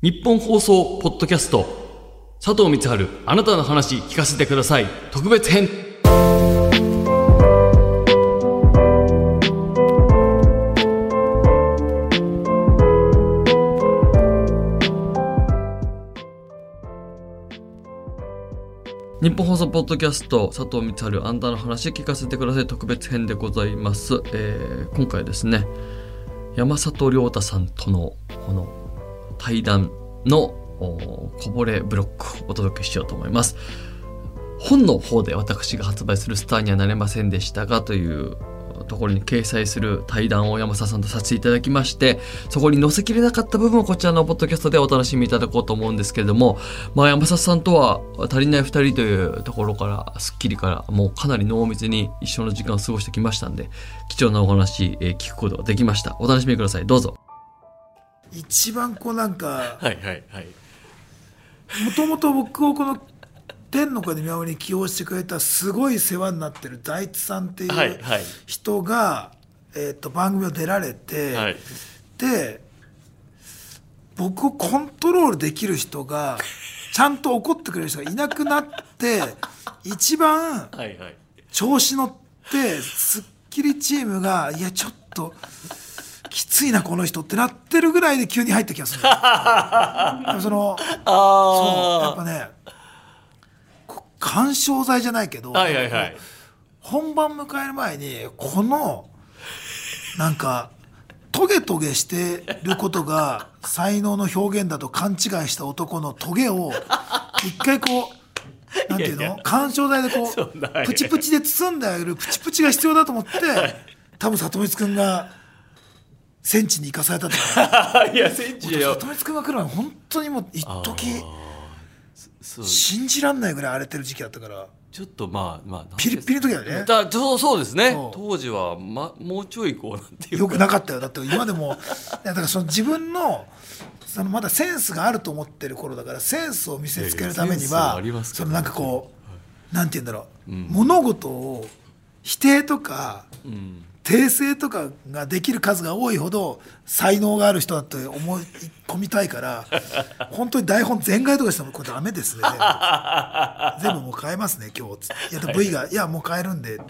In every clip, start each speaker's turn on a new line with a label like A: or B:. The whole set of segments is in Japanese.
A: 日本放送ポッドキャスト。佐藤光春あなたの話聞かせてください。特別編。日本放送ポッドキャスト佐藤光春あんたの話聞かせてください。特別編でございます、えー今回ですね山里亮太さんとのこの対談のこぼれブロックをお届けしようと思います。本の方で私が発売するスターにはなれませんでしたがというところに掲載する対談を山里さんとさせていただきましてそこに載せきれなかった部分をこちらのポッドキャストでお楽しみいただこうと思うんですけれども、まあ、山里さんとは足りない2人というところから『スッキリ』からもうかなり濃密に一緒の時間を過ごしてきましたんで貴重なお話、え聞くことができました。お楽しみください。どうぞ。
B: 一番こうなんか
A: はいはいはい。
B: もともと僕をこの天の声で見守りに起用してくれたすごい世話になってる財津さんっていう人が、えー、と番組を出られて、
A: はい。
B: で僕をコントロールできる人が ちゃんと怒ってくれる人がいなくなって一番
A: はいはい。
B: 調子乗って『スッキリ』チームがいやちょっときついなこの人ってなってるぐらいで急に入った気がする。そのそうやっぱねこ緩衝材じゃないけど、
A: はいはいはい。
B: 本番迎える前にこのなんかトゲトゲしてることが才能の表現だと勘違いした男のトゲを一回こう なんていうの？緩衝材でこうプチプチで包んであげるプチプチが必要だと思って多分里光くんが戦地に行かされたとか。
A: いや戦地
B: 里光くんが来るのは本当にもう一時信じらんないぐらい荒れてる時期だったから。
A: ちょっとまあまあ
B: ピリッピリの時だよね。
A: だそうそうですね。当時は、ま、もうちょいこうなんていう。
B: よくなかったよ。だって今でもだからその自分のそのまだセンスがあると思ってる頃だからセンスを見せつけるために
A: は
B: そのなんかこうなんて言うんだろう、物事を否定とか
A: うん
B: 訂正とかができる数が多いほど才能がある人だと思い込みたいから 本当に台本全開とかしてもこれダメですね。全部もう変えますね今日。いやでも V が「いやもう変えるんで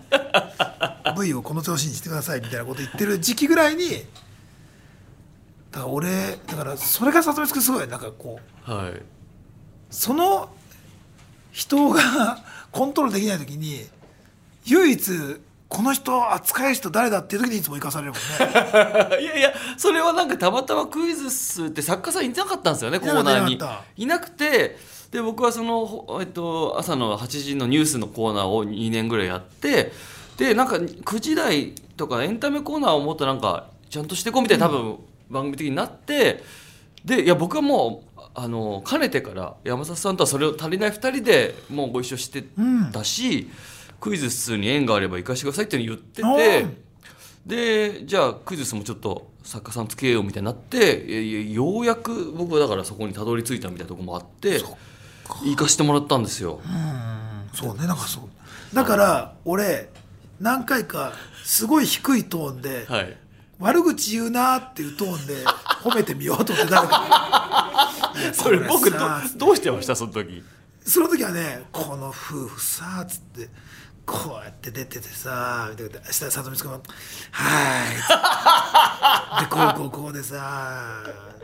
B: V をこの調子にしてください」みたいなこと言ってる時期ぐらいにだから俺だからそれが里見君すごいなんかこう
A: はい。
B: その人がコントロールできない時に唯一この人扱い人誰だっていう時にいつも生かされるもんね。
A: いやいやそれはなんかたまたまクイズッスって作家さんいなかったんですよねコーナーに。
B: いな
A: くてで僕はその、ほえっと、朝の8時のニュースのコーナーを2年ぐらいやってでなんか9時台とかエンタメコーナーをもっとなんかちゃんとしていこうみたいな多分番組的になってでいや僕はもうあのかねてから山里さんとはそれを足りない2人でもうご一緒してたし、クイズッスに縁があれば行かしてくださいって言ってて。
B: うん
A: でじゃあクイズッスもちょっと作家さんつけようみたいになってようやく僕はだからそこにたどり着いたみたいなところもあって行かしてもらったんですよ。
B: そうねなんかそう。だから俺何回かすごい低いトーンで
A: はい。
B: 悪口言うなっていうトーンで 褒めてみようと思って誰か
A: それ僕どどうしてました？その時。
B: その時はね「この夫婦さ」つってこうやって出ててさみたいな明日里光君が「はーい」でこうこうこうでさ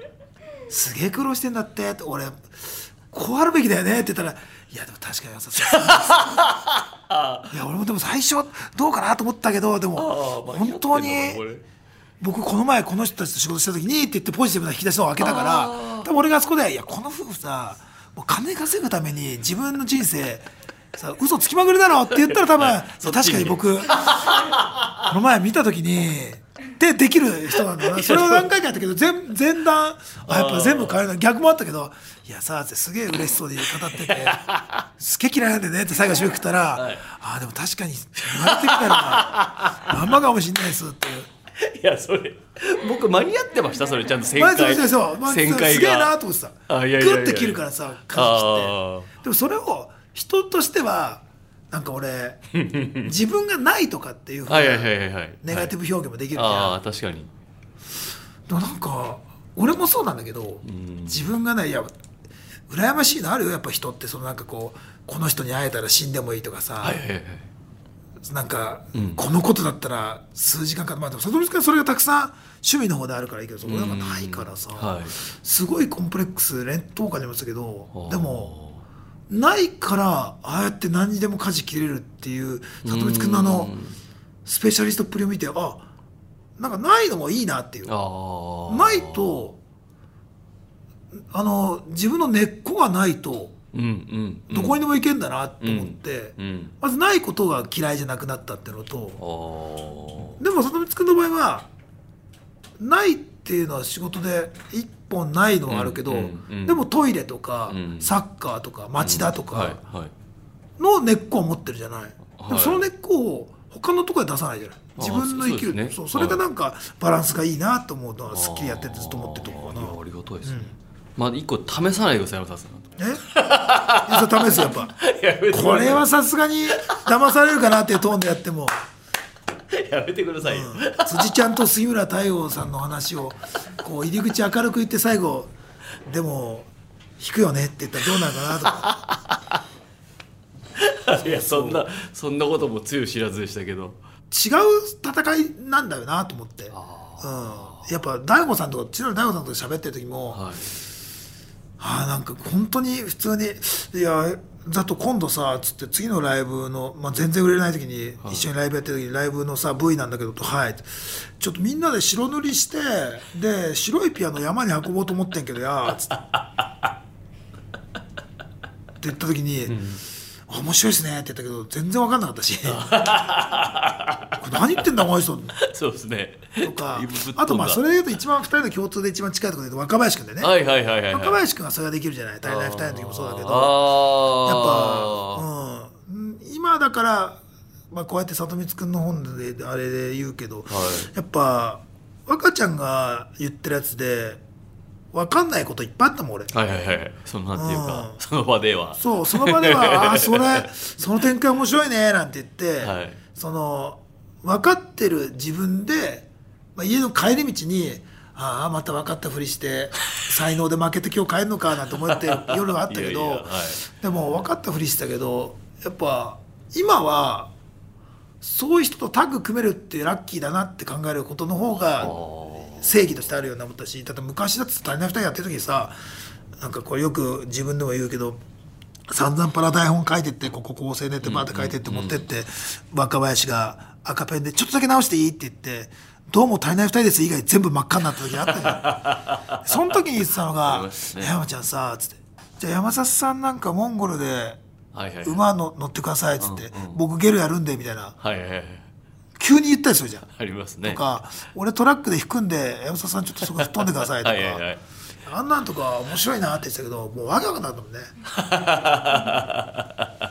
B: 「すげえ苦労してんだって」って俺こうあるべきだよねって言ったら「いやでも確かにさいや俺もでも最初どうかなと思ったけどでも本当に僕この前この人たちと仕事した時にって言ってポジティブな引き出しのを開けたから多分俺があそこで「いやこの夫婦さもう金稼ぐために自分の人生さ嘘つきまくりだろ」って言ったら多分 確かに僕この前見た時にでできる人なんだな。それを何回かやったけど全前段あやっぱ全部変えるな逆もあったけど「いやさ」ってすげえ嬉しそうに語ってて「すげえ嫌いなんでね」って最後締めくったら「ああでも確かに言われてみたらまんまかもしんないです」って。
A: いやそれ僕間に合ってました？それちゃんと旋回。
B: でそう、まあ、す
A: 旋回
B: げえな
A: が
B: と思ってさグッて切るからさ
A: あ
B: 髪切ってでもそれを人としてはなんか俺 自分がないとかっていうふうな
A: はいはいはいはいはい。
B: ネガティブ表現もできるじゃん、
A: ああ確かに。
B: でもなんか俺もそうなんだけど、
A: ん。
B: 自分がねいや羨ましいのあるよやっぱ人って。そのなんかこうこの人に会えたら死んでもいいとかさ、
A: はいはいはい
B: なんか、
A: うん。
B: このことだったら数時間かまあでも里見君はそれがたくさん趣味の方であるからいいけどそれなんかないからさ、
A: はい。
B: すごいコンプレックス連投下にも言ってたけどでもないからああやって何にでも舵切れるっていう里見君のあの
A: うん。
B: スペシャリストっぷりを見てあなんかないのもいいなっていう。ないとあの自分の根っこがないと
A: うんうんうん。
B: どこにでも行けんだなと思って、
A: うん
B: まずないことが嫌いじゃなくなったっていうのとでも里光君の場合はないっていうのは仕事で一本ないのはあるけど、でもトイレとか、
A: うん。
B: サッカーとか町田と
A: はい
B: か
A: はい。
B: の根っこを持ってるじゃない、でもその根っこを他のところで出さないじゃない。
A: あ
B: 自分の生きる
A: そう
B: それがなんかバランスがいいなと思うのは『スッキリ』やっててずっと思ってるとこかな
A: ありがたいですね、まあ一個試さないでくださいさん
B: え？いやそれ試すよやっぱ。これはさすがに騙されるかなっていうトーンでやっても
A: やめてくださいよ、
B: 辻ちゃんと杉村太陽さんの話をこう入り口明るく言って最後でも引くよねって言ったらどうなるかなとか。
A: いやそんなそんなこともつゆ知らずでしたけど。
B: 違う戦いなんだよなと思って、うん、やっぱ大悟さんとか千鳥大悟さんとか喋ってる時も、
A: はい。
B: ああなんか本当に普通にいやだと今度さつって次のライブの、まあ、全然売れない時に一緒にライブやってる時にライブのさ V なんだけどとはいちょっとみんなで白塗りしてで白いピアノ山に運ぼうと思ってんけどやつって。って言った時に、あ面白いですねって言ったけど全然分かんなかったし。これ何言ってんだこの人
A: そうですね。
B: とかあとまあそれで言うと一番二人の共通で一番近いところで言うと若林君でね、
A: はいはいはいはい、はい、
B: 若林君はそれができるじゃない大体二人の時もそうだけど。
A: あ
B: やっぱ、うん、今だから、まあ、こうやって里光君の本であれで言うけど、
A: はい。
B: やっぱ若ちゃんが言ってるやつで分かんないこといっぱいあったもん俺。
A: はいはいはい。そのなんていうか
B: うん。
A: その場では。
B: そうその場では「あーそれ その展開面白いね」なんて言って、
A: はい。
B: その分かってる自分で、まあ、家の帰り道に「ああまた分かったふりして 才能で負けて今日帰るのか」なんて思って夜があったけど
A: いやいやはい。
B: でも分かったふりしてたけどやっぱ今はそういう人とタッグ組めるってラッキーだなって考えることの方が正義としてあるような思ったしだって昔だって足りない2人やってる時にさなんかこれよく自分でも言うけど散々パラ台本書いてってここ構成ねってバーって書いてって持ってって若林が赤ペンで「ちょっとだけ直していい?」って言って「どうも足りない2人です」以外全部真っ赤になった時あったじゃん。その時に言ってたの
A: あ
B: が
A: ります「ね。
B: 山ちゃんさ」つって「じゃあ山里さんなんかモンゴルで馬の乗ってください」っつって。
A: うんうん「
B: 僕ゲルやるんで」みたいな。
A: はいはいはい
B: 急に言ったりするじゃん。
A: ありますね。
B: とか俺トラックで引くんで山里さんちょっとそこ吹っ飛んでくださいとか。
A: はいはいはい。
B: あんなんとか面白いなって言ってたけどもうわけわかんなかったもんね。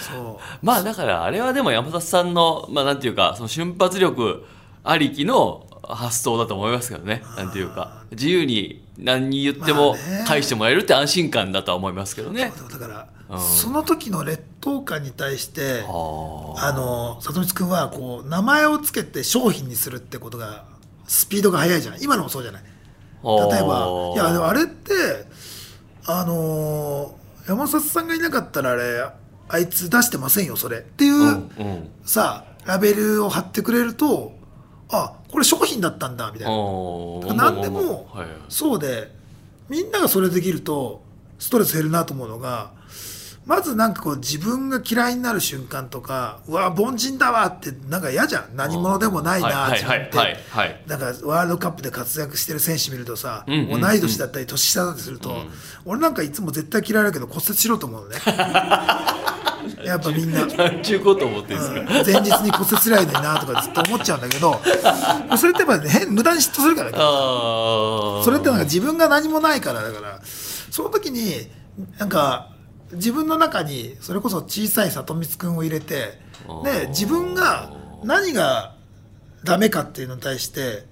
B: そう。
A: まあだからあれはでも山里さんのまあなんていうかその瞬発力ありきの発想だと思いますけどね。なんていうか。自由に何に言っても返してもらえるって安心感だとは思いますけどね。
B: だから、
A: うん
B: その時の劣等感に対して
A: あ
B: の里光君はこう名前をつけて商品にするってことがスピードが速いじゃない。今のもそうじゃない。例えばいやでもあれってあのー山里さんがいなかったらあれあいつ出してませんよそれっていう、
A: うんうん。
B: さラベルを貼ってくれるとあこれ商品だったんだみたいな。何でもそうでみんながそれできるとストレス減るなと思うのがまずなんかこう自分が嫌いになる瞬間とかうわ凡人だわってなんか嫌じゃん。何者でもないな
A: はい
B: 自分って
A: はいはいはい。
B: なんかワールドカップで活躍してる選手見るとさ、
A: うん
B: 同い年だったり年下だったりすると、俺なんかいつも絶対嫌いだけど骨折しろと思うのね。やっぱみんな。
A: なんちゅうこと思ってんですか、
B: 前日に骨折すりゃいいのになとかずっと思っちゃうんだけどそれってやっぱね変無駄に嫉妬するからね。
A: ああ
B: それってなんか自分が何もないからだから。その時になんか自分の中にそれこそ小さい里光くんを入れてで自分が何がダメかっていうのに対して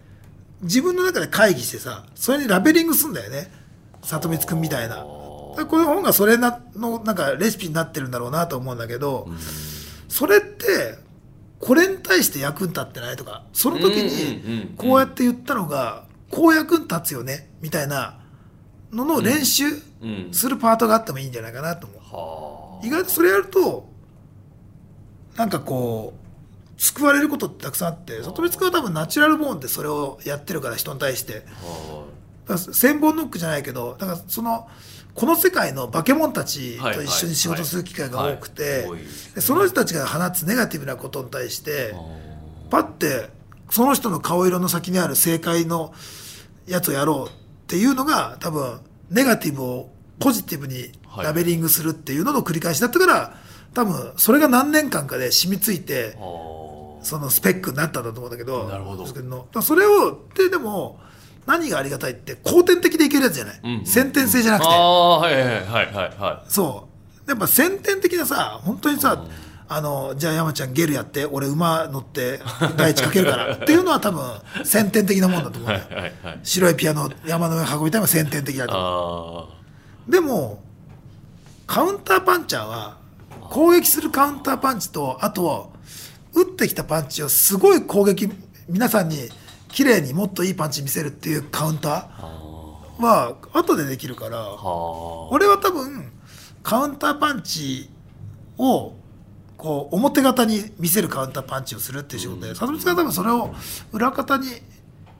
B: 自分の中で会議してさそれにラベリングすんだよね。里光くんみたいな。でこの本がそれなのなんかレシピになってるんだろうなと思うんだけど、それってこれに対して役に立ってないとかその時
A: うんうんうん
B: にこうやって言ったのがこう役に立つよねみたいなのの練習
A: うん。
B: するパートがあってもいいんじゃないかなと思う、
A: は
B: 意外とそれやるとなんかこう救われることってたくさんあって里光君は多分ナチュラルボーンでそれをやってるから人に対して。千本ノックじゃないけどだからそのこの世界の化け物たち
A: はい
B: と一緒に仕事する機会が多く
A: はい。
B: てその人たちが放つネガティブなことに対して
A: い
B: パッてその人の顔色の先にある正解のやつをやろうっていうのが多分ネガティブをポジティブに
A: はい。
B: ラベリングするっていうのの繰り返しだったから多分それが何年間かで染みついてそのスペックになったんだと思うんだけど
A: なるほど。
B: それをででも何がありがたいって後天的でいけるやつじゃない、
A: うんうん
B: 先天性じゃなくて。
A: ああはいはいはいはいは
B: そう。やっぱ先天的なさ本当にさ、あのじゃあ山ちゃんゲルやって俺馬乗って第一かけるから。っていうのは多分先天的なもんだと思う。
A: い
B: ね、
A: はいはいはい。
B: 白いピアノ山の上に運びたいのは先天的だと思う。
A: あ
B: でもカウンターパンチャーは攻撃するカウンターパンチとあと打ってきたパンチをすごい攻撃皆さんに綺麗にもっといいパンチ見せるっていうカウンタ
A: ー
B: は後でできるから俺は多分カウンターパンチをこう表方に見せるカウンターパンチをするっていう仕事で里光が多分それを裏方に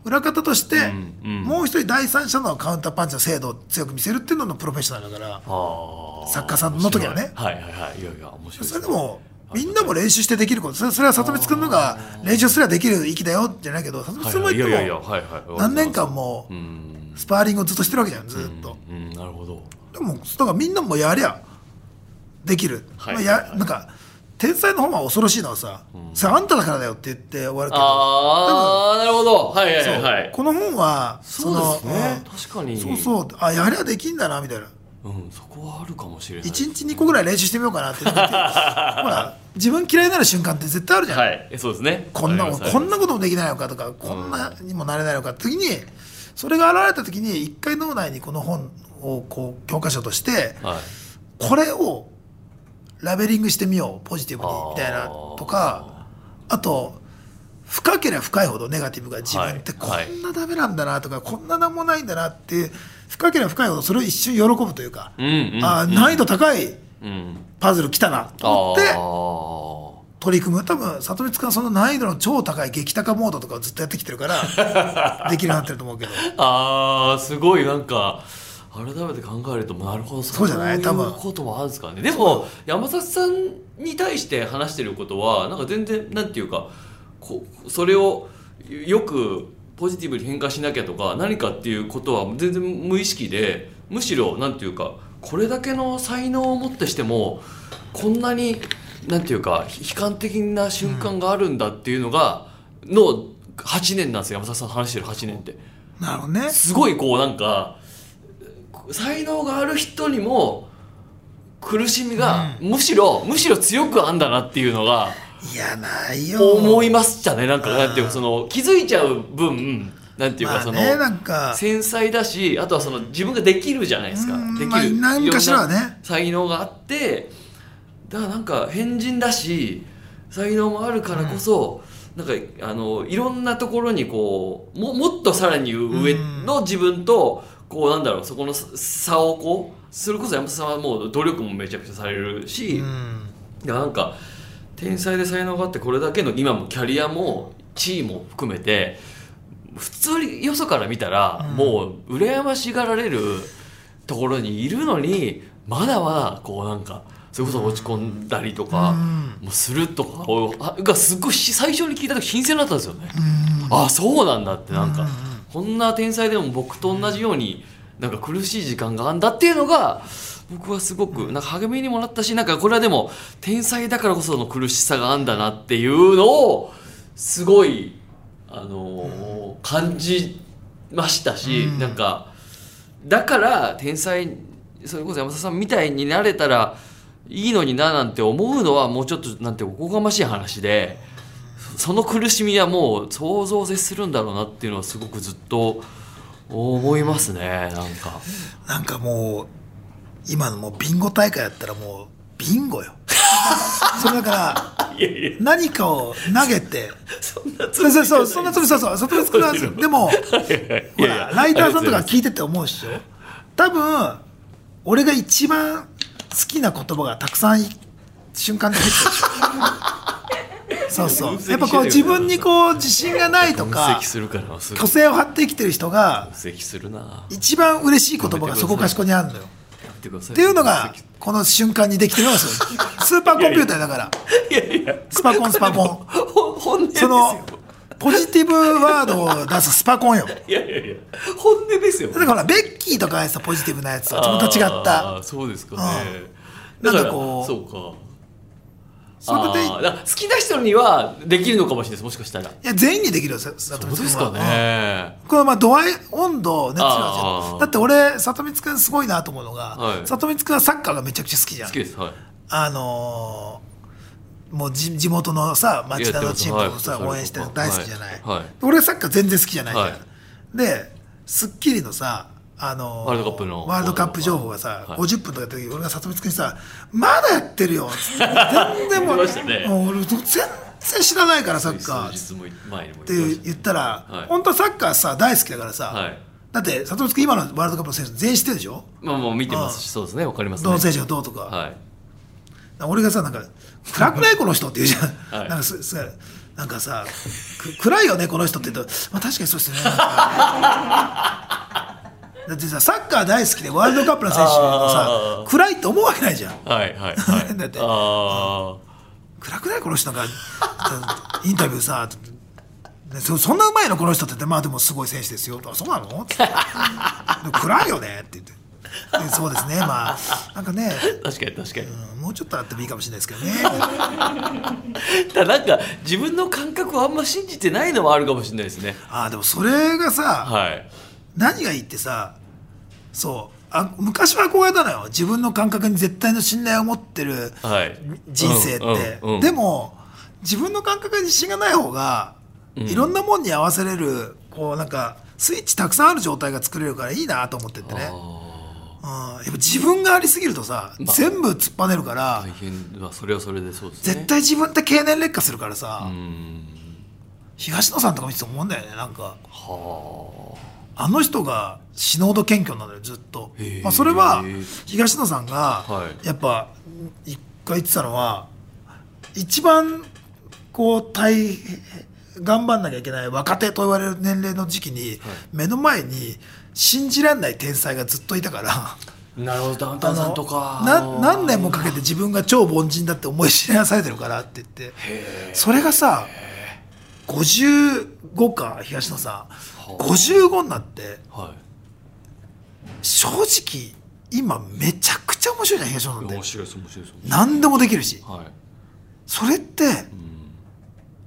B: 裏方としてもう一人第三者のカウンターパンチの精度を強く見せるっていうののプロフェッショナルだから作家さんの時はね。
A: はいはいはい。いやいや面白い
B: それでもみんなも練習してできること。それは里光君のが練習すればできる域だよじゃないけど里光君も言っても何年間も
A: うん。
B: スパーリングをずっとしてるわけじゃんずっと。
A: うん。なるほど。
B: でもだからみんなもやりゃできる、
A: はい。
B: まあ、やなんか天才の方が恐ろしいのはさ、それあんただからだよって言って終わるけど。
A: ああなるほど。はいはいはい。はい
B: この本は
A: そうですね。
B: の
A: 確かに。
B: うんそうそう。あやりゃできんだなみたいな。
A: うんそこはあるかもしれない。
B: 1日2個ぐらい練習してみようかなって ほら自分嫌いになる瞬間って絶対あるじゃん、
A: はい。えそうですね。
B: こんな
A: あります
B: こんなこともできないのかとかこんなにもなれないのかって時にそれが現れた時に一回脳内にこの本をこう教科書として
A: はい。
B: これをラベリングしてみようポジティブにみたいなとかあと深ければ深いほどネガティブが自分ってこ
A: はい。
B: んなダメなんだなとか、こんななんもないんだなって深ければ深いほどそれを一瞬喜ぶというか、
A: うんうん
B: あー難易度高い
A: うん。
B: パズル来たなと思って
A: あ
B: 取り組む。多分里光君はその難易度の超高い激高モードとかをずっとやってきてるから できるようになってると思うけど。
A: ーあーすごいなんか改めて考えるとなるほど
B: そうじゃない？多分。
A: こともあるんですかね。でも山里さんに対して話してることはなんか全然なんていうかこそれをよくポジティブに変化しなきゃとか何かっていうことは全然無意識でむしろなんていうかこれだけの才能をもってしてもこんなになんていうか悲観的な瞬間があるんだっていうのが、の8年なんですよ。山里さん話してる8年って。
B: なるほどね。
A: すごいこうなんか才能がある人にも苦しみが、むしろむしろ強くあんだなっていうのが
B: いやないよ。
A: 思いましたね？なんかなんていうかその気づいちゃう分なんていうかその、繊細だしあとはその自分ができるじゃないですか。
B: うん。
A: できる、
B: まあ何かしらはね。
A: 才能があってだからなんか変人だし才能もあるからこそ、なんかあのいろんなところにこうももっとさらに上の自分とこうなんだろうそこの差をこうそれこそ山本さんはもう努力もめちゃくちゃされるし、
B: うん。
A: いやなんか天才で才能があってこれだけの今もキャリアも地位も含めて普通によそから見たら、もう羨ましがられるところにいるのにまだまだこうなんかそれこそ落ち込んだりとか、もうするとかがすごいし最初に聞いた時新鮮だったんですよね。あそうなんだってなんか、こんな天才でも僕と同じようになんか苦しい時間があんだっていうのが僕はすごくなんか励みにもなったしなんかこれはでも天才だからこその苦しさがあんだなっていうのをすごい、あのー感じましたし、
B: うん。
A: なんかだから天才それこそ山里さんみたいになれたらいいのにななんて思うのはもうちょっとなんておこがましい話でその苦しみはもう想像を絶するんだろうなっていうのはすごくずっと思いますねなんか。
B: なんかもう今のもうビンゴ大会やったらもうビンゴよ。それだから何かを投げて。
A: そんな
B: そうそうそうそんなつもりそうそうそんなつもりなんですよ。でもほらライターさんとか聞いてて思うっしょ？多分俺が一番好きな言葉がたくさんい瞬間で入ってるでしょそうそう。やっぱこう自分にこう自信がないと
A: 分
B: か虚勢を張って生きてる人が
A: 分析するな。
B: 一番嬉しい言葉がそこかしこにあるのよ。
A: やってい
B: うのがこの瞬間にできてるのがすごい スーパーコンピューターだから。
A: いやいや
B: スパコンスパコン。そのポジティブワードを出すスパコンよ。
A: いやいやいや。本音ですよ。
B: だからほらベッキーとかやつとポジティブなやつとまた違った。
A: そうですかね、
B: うん。なんかこう
A: そうか
B: それで
A: 好きな人にはできるのかもしれないですもしかしたら。
B: いや全員にできるよ
A: そう
B: 光
A: ですかね。
B: これまあ度合い温度熱量だって俺里光君すごいなと思うのが、
A: はい。
B: 里光君はサッカーがめちゃくちゃ好きじゃん。
A: 好きです。はい。
B: あのーもう地地元のさ町田のチームをさ、
A: はい。
B: 応援してるの大好きじゃない、
A: はい。はい。
B: 俺サッカー全然好きじゃないじゃん、
A: はい。
B: で『スッキリ』のさあのー
A: ワールドカップの。
B: ワールドカップ情報がさ、
A: はい。
B: 50分とかやった時俺が里光君にさ「まだやってるよ」っつって全然もう
A: ね。
B: もう俺全然知らないからサッカー。って
A: 言ってまし
B: 言ったら、
A: はい。
B: 本当はサッカーさ大好きだからさ、
A: はい。
B: だって里光君今のワールドカップの選手全員知ってるでしょ？
A: たまあもう見てますしそうですね。わかりますね。
B: どの選手がどうとか、
A: はい。
B: 俺がさなんか「暗くないこの人」って言うじゃん、
A: はい。
B: なんかすすなんかさく暗いよねこの人って言うと、まあ、確かにそうですねだってさサッカー大好きでワールドカップの選手もさ暗いって思うわけないじゃん。
A: はいはいはい。
B: だって
A: あ
B: 暗くないこの人なんかインタビューさねそそんなうまいのこの人って言ってまあでもすごい選手ですよ。あそうなの？って暗いよねって言って。でそうですね。まあなんかね、
A: あ確かに確かに。
B: うんもうちょっとあってもいいかもしれないですけどね。
A: ただなんか自分の感覚をあんま信じてないのもあるかもしれないですね。
B: ああでもそれがさ、
A: はい
B: 何がいいってさそうあ昔は憧れたのよ。自分の感覚に絶対の信頼を持ってる
A: はい。
B: 人生って、
A: うんうんうん。
B: でも自分の感覚に自信がない方が、いろんなもんに合わせれるこうなんかスイッチたくさんある状態が作れるからいいなと思ってってね、うん、やっぱ自分がありすぎるとさ、
A: まあ
B: 全部突っぱねるから、
A: 大変はそれはそれでそうですね。
B: 絶対自分って経年劣化するからさ、
A: うん。
B: 東野さんとか見てて思うんだよねなんか。
A: は
B: あの人が死ぬほど謙虚なのよずっと。まあ、それは東野さんが
A: はい。
B: やっぱ一回言ってたのは一番こう大頑張んなきゃいけない若手と言われる年齢の時期に目の前に信じられない天才がずっといたから。
A: あなるほどダウンタウンさんとか。
B: な何年もかけて自分が超凡人だって思い知らされてるからって言って。それがさ55か東野さん55になって
A: は
B: 正直今めちゃくちゃ面白いじゃん東野さんって。
A: い面白いです面白いです。
B: 何でもできるし。
A: はい。
B: それって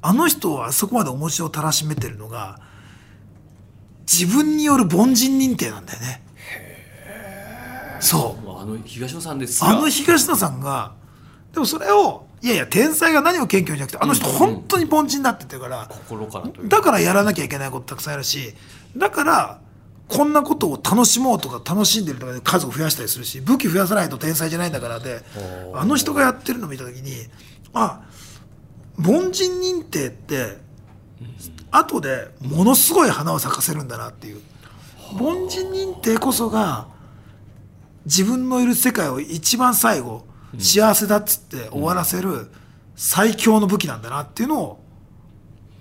B: あの人はあそこまで面白をたらしめてるのが自分による凡人認定なんだよね。そう。
A: あの東野さんですら
B: あの東野さんがでもそれをいやいや天才が何を謙虚にじゃなくてあの人本当に凡人だって言ってるから
A: 心からという
B: だからやらなきゃいけないことたくさんあるしだからこんなことを楽しもうとか楽しんでるとかで数を増やしたりするし武器増やさないと天才じゃないんだからであの人がやってるのを見た時にあ凡人認定って後でものすごい花を咲かせるんだなっていう。凡人認定こそが自分のいる世界を一番最後幸せだっつって終わらせる最強の武器なんだなっていうのを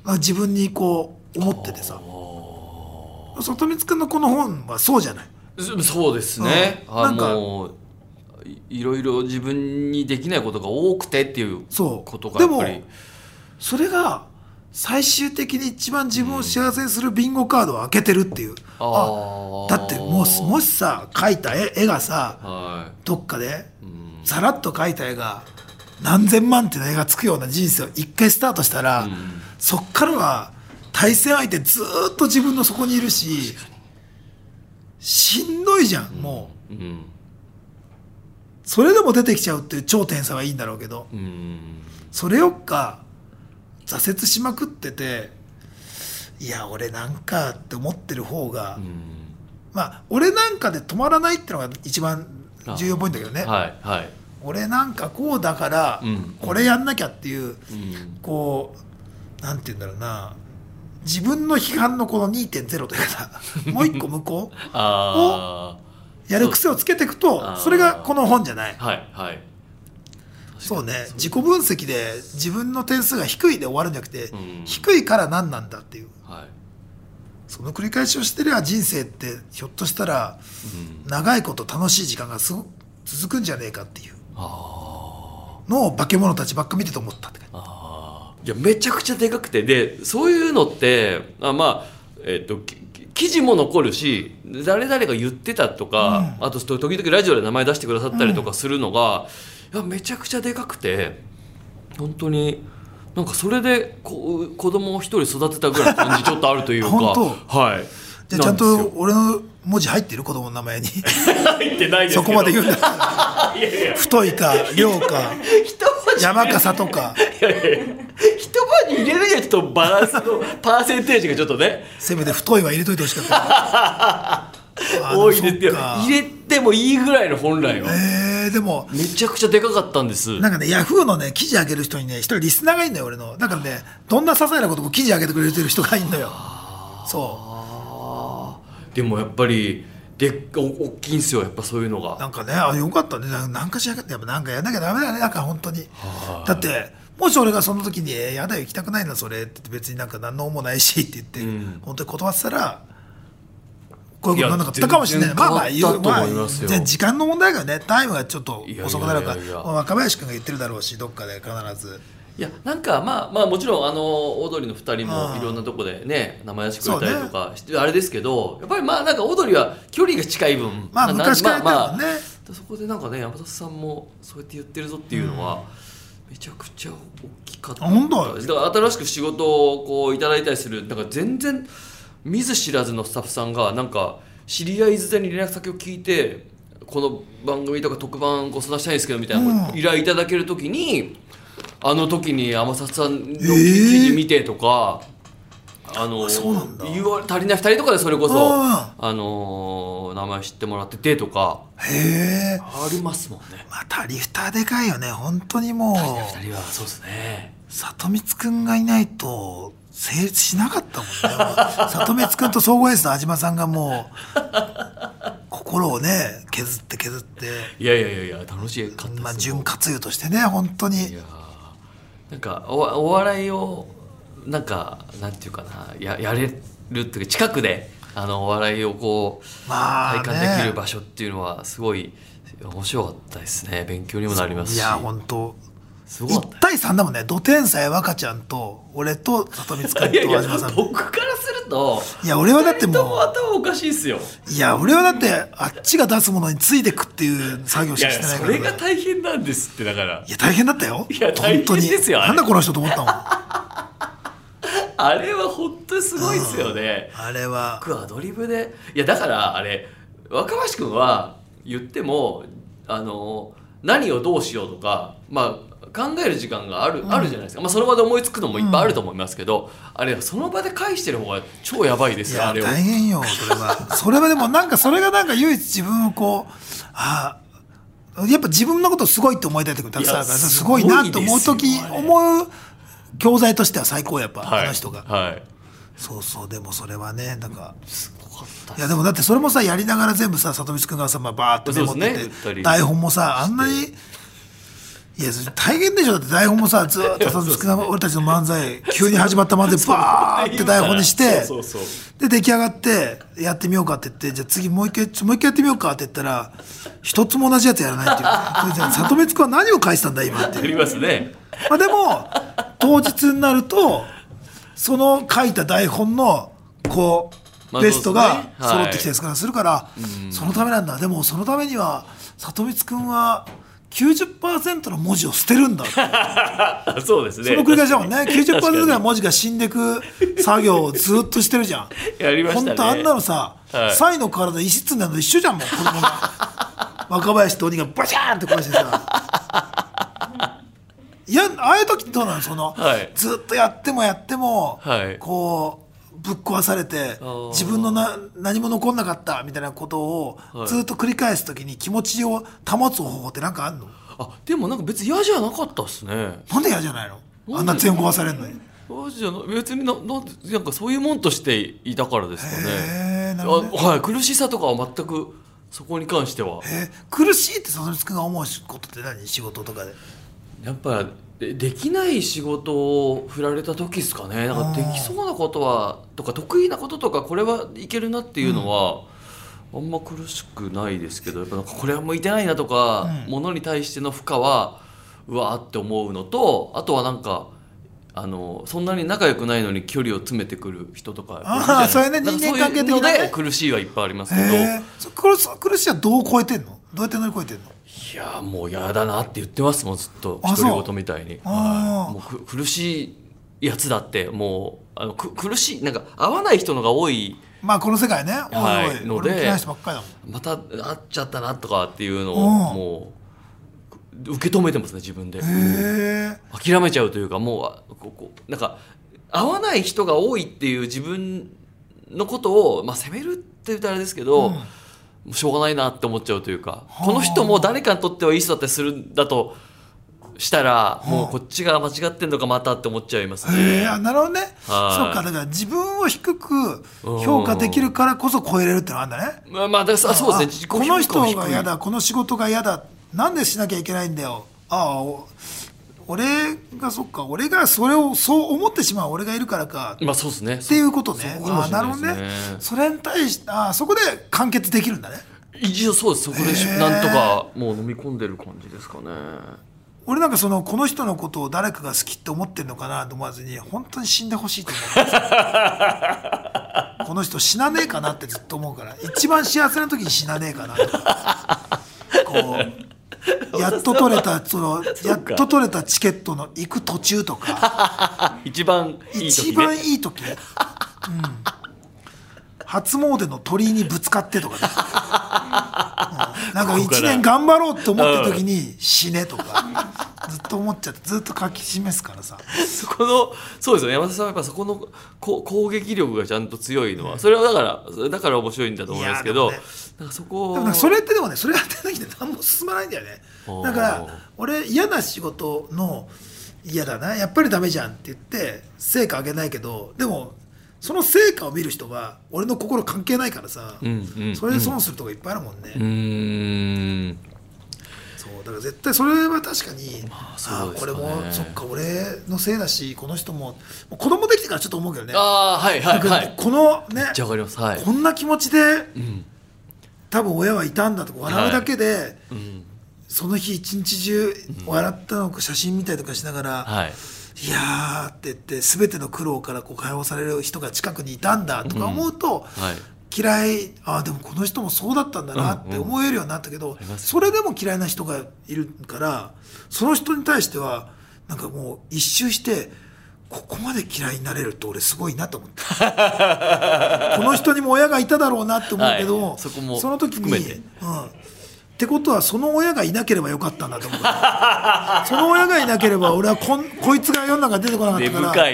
B: あ自分にこう思っててさ。外光君のこの本はそうじゃない。
A: そそうですね、あ
B: うん。なんか
A: いいろいろ自分にできないことが多くてっていうことがやっぱ
B: で
A: り
B: もそれが最終的に一番自分を幸せにするビンゴカードを開けてるっていう、
A: あー。
B: だってもうもしさ描いた絵絵がさ
A: は
B: どっかで
A: い、うん
B: さらっと描いた絵が何千万って絵がつくような人生を一回スタートしたら、そっからは対戦相手ずーっと自分のそこにいるししんどいじゃんもう。
A: うん。
B: それでも出てきちゃうっていう超天才はいいんだろうけど
A: うん。
B: それよっか挫折しまくってていや俺なんかって思ってる方が、
A: うん。
B: まあ俺なんかで止まらないってのが一番重要ポイントだけどね、
A: はいはい。
B: 俺なんかこうだから
A: うん。
B: これやんなきゃっていう
A: うん。
B: こうなんて言うんだろうな。自分の批判のこの2.0というかさ もう一個向こ
A: あ
B: うやる癖をつけていくとそれがこの本じゃない。
A: あはいはい。
B: そうね。自己分析で自分の点数が低いで終わるんじゃなくて、
A: うん。
B: 低いから何なんだっていう。
A: はい
B: その繰り返しをしてりゃ人生ってひょっとしたら
A: うん。
B: 長いこと楽しい時間がすご続くんじゃねえかっていう。
A: あ
B: のを化け物たちばっか見てて思ったって感じ。
A: あいやめちゃくちゃでかくて。でそういうのってあまあえっ、とき記事も残るし誰々が言ってたとか、あと時々ラジオで名前出してくださったりとかするのが、いやめちゃくちゃでかくて本当になんかそれでこ子供を一人育てたぐらいの感じちょっとあるというか
B: 本
A: はい。
B: じゃあちゃんと俺の文字入ってる子供の名前に？
A: 入ってないです
B: そこまで言うんだ。
A: いやいや。
B: 太いか量か
A: 一文字。
B: 山か里か。
A: いやいや。一文字入れるにはちょっとバランスのパーセンテージがちょっとね。
B: せめて太いは入れといてほしかった。あ
A: 多いです入れてもいいぐらいの本来は
B: えー、でも
A: めちゃくちゃでかかったんです
B: なんかね、ヤフーのね、記事上げる人にね、一人リスナーがいるのよ、俺の。だからね、どんな些細なことも記事上げてくれてる人がいるのよ。そ
A: あーでもやっぱりでお大きいんですよやっぱそういうの
B: う。
A: が
B: なんかね、あ、よかったね。なんかしらかって、やっぱなんかやんなきゃダメだね、なんか本当に。だって、もし俺がその時に、えーやだよ、行きたくないな、それって言って、別になんか何のもないしって言って、
A: うん
B: 本当に断ってたら、こういうことになかったかもしれない。まあまあ、
A: いますよ。
B: 全然時間の問題がね、タイムがちょっと遅くなるから、まあ若林君が言ってるだろうし、どっかで必ず。
A: いやなんかまあまあもちろんあのオードリーの2人もいろんなとこでね名前出してくれたりとかしてあれですけどやっぱりまあなんかオードリーは距離が近い分。
B: まあ
A: な
B: 昔からね。
A: まあまあそこでなんかね山里さんもそうやって言ってるぞっていうのは、めちゃくちゃ大きかった。
B: あ本当？
A: だから新しく仕事をこういただいたりするなんか全然見ず知らずのスタッフさんがなんか知り合いづてに連絡先を聞いてこの番組とか特番ご相談したいんですけどみたいな
B: うん
A: 依頼いただけるときに、あの時に天里さんの記
B: ー
A: 事見てとか、あの
B: そうなんだ
A: 言わ足りない2人とかでそれこそ、
B: あ
A: あの名前知ってもらっててとか
B: へえ。
A: ありますもんね。
B: またリフターでかいよね本当にもう
A: 2人はそうですね。
B: 里光くんがいないと成立しなかったもんね。里光くんと総合エースの安島さんがもう心をね削って削って。
A: いやいやいやいや楽しかった
B: まあ潤滑油としてね本当に。
A: いやーなんかおお笑いをなんかなんていうかなややれるっていうか近くであのお笑いをこう
B: まあね。
A: 体感できる場所っていうのはすごい面白かったですね。勉強にもなりますし。
B: いや本当
A: すごかった。
B: 1対3だもんね。土天才若ちゃんと俺と里光くん
A: いやいや
B: と安島さん。
A: 僕からすると
B: いや俺はだって
A: も
B: もう
A: 頭おかしいっすよ。
B: いや俺はだってあっちが出すものについてくっていう作業しかしてないから。
A: それが大変なんですってだから。
B: いや大変だったよ。
A: いや大変ですよ
B: なんだこの人と思ったもん。
A: あれは本当にすごいっすよね。
B: あれは。
A: 僕アドリブで。いやだからあれ若林君は言ってもあの何をどうしようとかまあ考える時間がある,、あるじゃないですか、まあ、その場で思いつくのもいっぱいあると思いますけど、あれその場で返してる方が超やばいですよあれを。
B: 大変よそれは。それはでもなんかそれがなんか唯一自分をこうああやっぱ自分のことすごいって思いたい時もたくさんあるからすごいなと思う時思う教材としては最高やっぱ、
A: はい。
B: あの人が。
A: はい。
B: そうそうでもそれはねなんか
A: すごかった。
B: いやでもだってそれもさやりながら全部さ里光君がさ、まあ、バーッとメモってて、
A: 二人
B: 台本もさあんなにいやそれ大変でしょ。だって台本もさずーっと里光君が俺たちの漫才急に始まった漫才 バーって台本にしてで出来上がってやってみようかって言ってじゃあ次もう一回もう一回やってみようかって言ったら一つも同じやつやらないっていう。じゃあ里光君は何を返したんだ今って
A: ありますね。
B: まあ、でも当日になるとその書いた台本のこう
A: まあ
B: ベストが揃ってきたりからするから、そのためなんだ。でもそのためには里光君は90%の文字を捨てるんだ
A: あ そうですね。
B: その繰り返しだもんね。90%
A: 確かに。
B: ぐらい文字が死んでく作業をずっとしてるじゃん。
A: やりましたね。
B: 本当あんなのさ、
A: はい。
B: サイの体石積んだの一緒じゃんもう子供が。若林と鬼がバシャーンって壊してさ。いやああいう時ってどうなの？その、
A: はい。
B: ずっとやってもやっても、
A: はい。
B: こうぶっ壊されて
A: ー。
B: 自分のな何も残んなかったみたいなことを
A: はい。
B: ずっと繰り返す時に気持ちを保つ方法って何かあんの、
A: あでもなんか別に嫌じゃなかったっすね。
B: なんで嫌じゃないの？あんな全壊されんのに。
A: 嫌じゃな別にななんでなんかそういうもんとしていたからですかね。あはい苦しさとかは全くそこに関しては。
B: えー苦しいって佐々木君が思うことって何？仕事とかで。
A: やっぱでできない仕事を振られた時ですかね。なんかできそうなことはとか得意なこととかこれはいけるなっていうのは、あんま苦しくないですけどやっぱなんかこれは向いてないなとか、
B: うん。
A: ものに対しての負荷はうわーって思うのとあとはなんかあのそんなに仲良くないのに距離を詰めてくる人とか
B: あそれね人間関係的なね。
A: そういうので苦しいはいっぱいありますけど、
B: 苦しいはどう超えてんの？どうやって乗り越えてんの？
A: いやもう嫌だなって言ってますもんずっと。独り言みたいに、もうく苦しいやつだってもうあのく苦しいなんか合わない人のが多い
B: まあこの世界ね。
A: はい。のでまた会っちゃったなとかっていうのを
B: うん。
A: もう受け止めてますね自分で。諦めちゃうというかもうあここなんか合わない人が多いっていう自分のことを、まあ、責めるって言ったらあれですけど、もうしょうがないなって思っちゃうというか
B: はあ。
A: この人も誰かにとってはいい人だったりするんだとしたらもう
B: はあ
A: こっちが間違ってんのかまたって思っちゃいます
B: へえ
A: ね。
B: あなるほどね。
A: はい。
B: そっかだから自分を低く評価できるからこそ超えれるってのがあるんだね。
A: まあ、まあ、だからそうですね。
B: この人が嫌だこの仕事が嫌だなんでしなきゃいけないんだよ。ああお俺がそっか俺がそれをそう思ってしまう俺がいるからか。
A: まあそうですね。
B: っていうことね。あ
A: な
B: るほどね。
A: ね。
B: それに対してあそこで完結できるんだね。
A: 一応そうです。そこでなんとかもう飲み込んでる感じですかね。
B: 俺なんかそのこの人のことを誰かが好きって思ってるのかなと思わずに本当に死んでほしいと思う。んですよこの人死なねえかなってずっと思うから。一番幸せな時に死なねえかなと。かこう やっと取れたそのやっと取れたチケットの行く途中とか。
A: 一番いい時、ね、
B: 一番いい時、うん、初詣の鳥居にぶつかってとかね、うん。なんか一年頑張ろうって思ってる時に死ねとか。ずっと思っちゃってずっと書き示すからさ。
A: そこのそうですよね。山田さんはやっぱそこのこ攻撃力がちゃんと強いのはそれはだからだから面白いんだと思いますけど、
B: ね。
A: なんかそこ
B: かそれってでもねそれやってないで何も進まないんだよね。だから俺嫌な仕事の嫌だな。やっぱりダメじゃんって言って成果上げないけどでもその成果を見る人は俺の心関係ないからさ、
A: うんうん。
B: それで損するとこいっぱいあるもんね、
A: うーん。
B: そうだから絶対それは確かに、
A: あ
B: あ
A: ね。
B: これもそっか俺のせいだしこの人も子供できてからちょっと思うけどね。
A: ああはいはいはい。
B: このね
A: じゃわかります。はい。
B: こんな気持ちで
A: うん。
B: 多分親はいたんだとか笑うだけで、
A: うん。
B: その日一日中笑ったのを写真見たりとかしながら、
A: はい
B: いやーって言って全ての苦労からこう解放される人が近くにいたんだとか思うと、
A: はい。
B: 嫌いあーでもこの人もそうだったんだなって思えるようになったけど、
A: ります
B: それでも嫌いな人がいるからその人に対してはなんかもう一周してここまで嫌いになれるって俺すごいなと思って。この人にも親がいただろうなって思うけど、
A: はい。そこも
B: の時に、うん、ってことはその親がいなければよかったんだと思う。その親がいなければ俺はこんこいつが世の中に出てこなかったから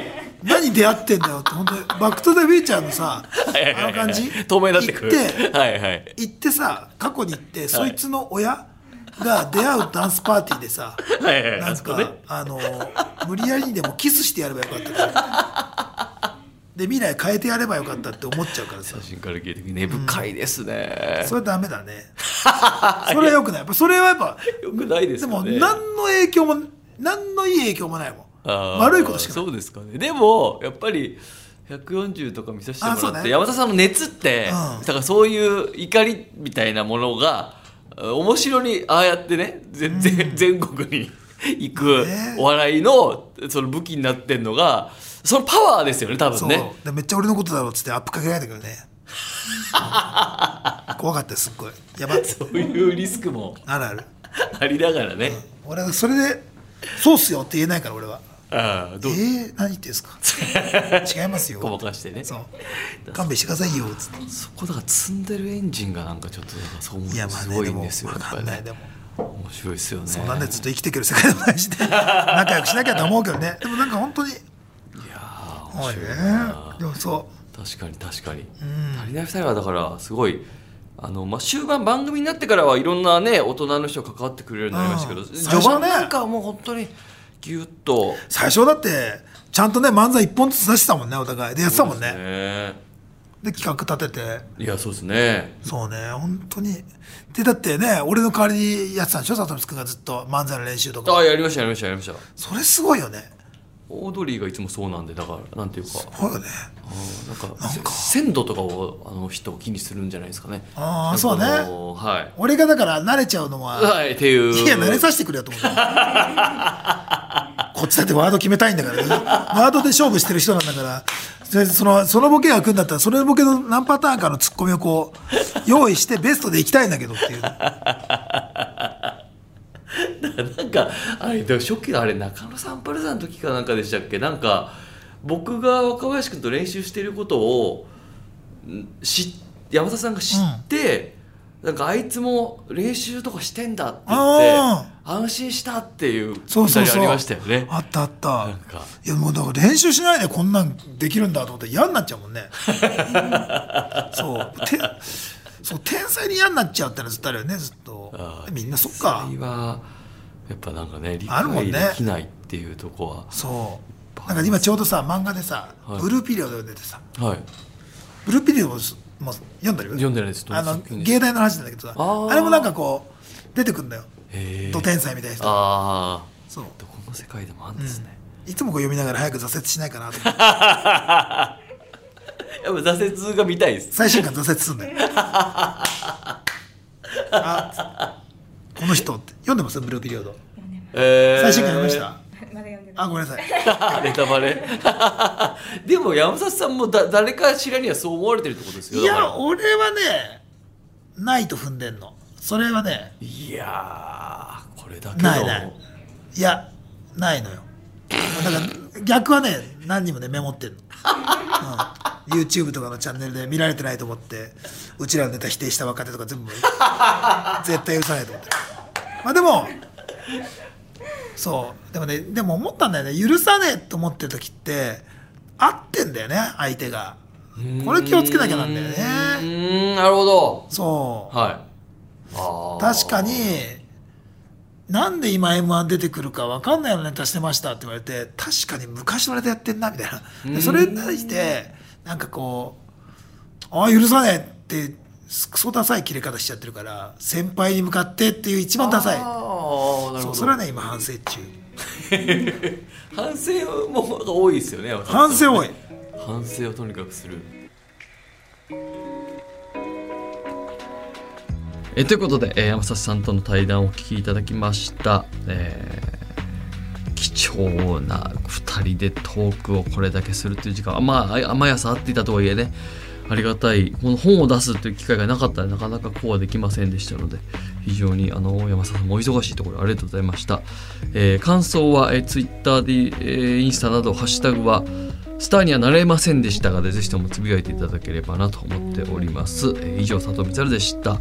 B: 何出会ってんだよって。本当にバック・トゥ・ザ・フューチャーのさあの感じ
A: 透明になってくる。
B: 行って
A: はいはい。
B: 行ってさ過去に行って、そいつの親が出会うダンスパーティーでさ
A: はいはい
B: なんか、
A: ね。
B: あの無理やりにでもキスしてやればよかったで未来変えてやればよかったって思っちゃうからさ。
A: 写真から聞いて根深いですね、
B: それはダメだね。それはよくない。やっぱそれはやっぱ
A: よくないです
B: でも何の影響も何のいい影響もないもん。悪いことしかない。
A: そうですかね。でもやっぱり140とか見させてもらって、
B: ね。
A: 山田さんの熱って、
B: うん。
A: だからそういう怒りみたいなものがあ面白にああやってね全全全国に行く
B: ね。
A: お笑いのその武器になってんのがそのパワーですよね多分
B: そう。
A: ね
B: でめっちゃ俺のことだろうっつってアップかけられたけどね。怖かったよすっごい。やば
A: そういうリスクも
B: あるある。
A: ありながらね、
B: 俺はそれで「そうっすよ」って言えないから俺は「え
A: ああどう？
B: ー、何言ってんすか？違いますよ」
A: ごまかしてね。
B: そう。勘弁してくださいよっつって。
A: そこだから積んでるエンジンがなんかちょっとそう思うすごいんですよや
B: 分かんないでも。
A: 面白いですよね。
B: そんなんでずっと生きていける世界でもないしね仲良くしなきゃと思うけどね。でもなんか本当に
A: ー面
B: おいでもそ
A: 確かに確かに、
B: ん。
A: 足りない2人はだからすごいあのまあ、終盤番組になってからはいろんなね大人の人が関わってくれるようになりましたけど、
B: うん。
A: 序盤なんかはもう本当にギュッと。
B: 最初だってちゃんとね漫才一本ずつ出してたもんねお互い。でやってたもんね。
A: ね。
B: で企画立てて。
A: いやそうですね。
B: そうね本当に。でだってね俺の代わりにやってたんでしょ里光君がずっと漫才の練習とか。
A: あやりましたやりましたやりました。
B: それすごいよね
A: オードリーがいつもそうなんでだからなんていうか。
B: そうよね。
A: なんか鮮度とかをあの人気にするんじゃないですかね。
B: あーそうね。
A: はい。
B: 俺がだから慣れちゃうのは
A: はいっていう。
B: いや慣れさせてくれよと思って こっちだってワード決めたいんだからね。ワードで勝負してる人なんだから。でそのそのボケが来るんだったらそれのボケの何パターンかのツッコミをこう用意してベストでいきたいんだけどっていう
A: なんかあれでも初期のあれ中野サンパルザの時かなんかでしたっけ？なんか僕が若林君と練習してることをん知山田さんが知って、なんかあいつも練習とかしてんだって言って
B: あ
A: 安心したっていう
B: そうそう
A: ありましたよね。
B: あったあった。
A: なんか。
B: いやもうだから練習しないでこんなんできるんだと思って嫌になっちゃうもんね。そう。てそう天才に嫌になっちゃうってのはずっとあるよねずっと。みんなそっか
A: やっぱなんかね理解できないっていうとこは、
B: そう。なんか今ちょうどさ漫画でさ、
A: はい。
B: ブルーピリオドが出てさ。
A: はい。
B: ブルーピリオドも読んだよ
A: 読んでないです？
B: あの芸大の話なんだけどさ
A: あ
B: れもなんかこう出てくんだよ。ド天才みたいな人。
A: ああ
B: そう。
A: どこの世界でもあるんですね、
B: いつもこう読みながら早く挫折しないかなと思って。
A: やっぱ挫折が見たいです。
B: 最新刊挫折すんだよ。あこの人って読んでますブルーピリオド。
A: えー。
B: 最新刊読みました？
C: まだ読んでない
B: あごめんなさい。
A: ネタバレ。でも山里さんもだ誰かしらにはそう思われてるってことですよ。
B: いや俺はねないと踏んでんの。それはね。
A: いやーこれだけど
B: ないない。いやないのよ。だから逆はね何人もねメモってんの、うん、YouTube とかのチャンネルで見られてないと思ってうちらのネタ否定した若手とか全部絶対許さないと思ってまあでもそう。でもねでも思ったんだよね。許さねえと思ってる時って合ってんだよね相手が。これ気をつけなきゃなんだよ
A: う
B: ね
A: ーんなるほど。
B: そう。
A: はい。
B: 確かになんで今 m 1出てくるか分かんないようなネタしてましたって言われて確かに昔のネタやってんなみたいな。でそれに対してなんかこう「ああ許さねえ」ってクソダサい切れ方しちゃってるから先輩に向かってっていう一番ダサい。そうそれはね今反省中。
A: 反省も多いですよね
B: 反省多い。
A: 反省をとにかくする。えということで、えー山里さんとの対談をお聞きいただきました、えー貴重な2人でトークをこれだけするという時間まあ毎朝会っていたとはいえねありがたいこの本を出すという機会がなかったらなかなかこうはできませんでしたので非常にあの山里さんもお忙しいところありがとうございました、えー感想は、えー、Twitter で、えーインスタなどハッシュタグはスターにはなれませんでしたがでぜひともつぶやいていただければなと思っております、えー以上佐藤光でした。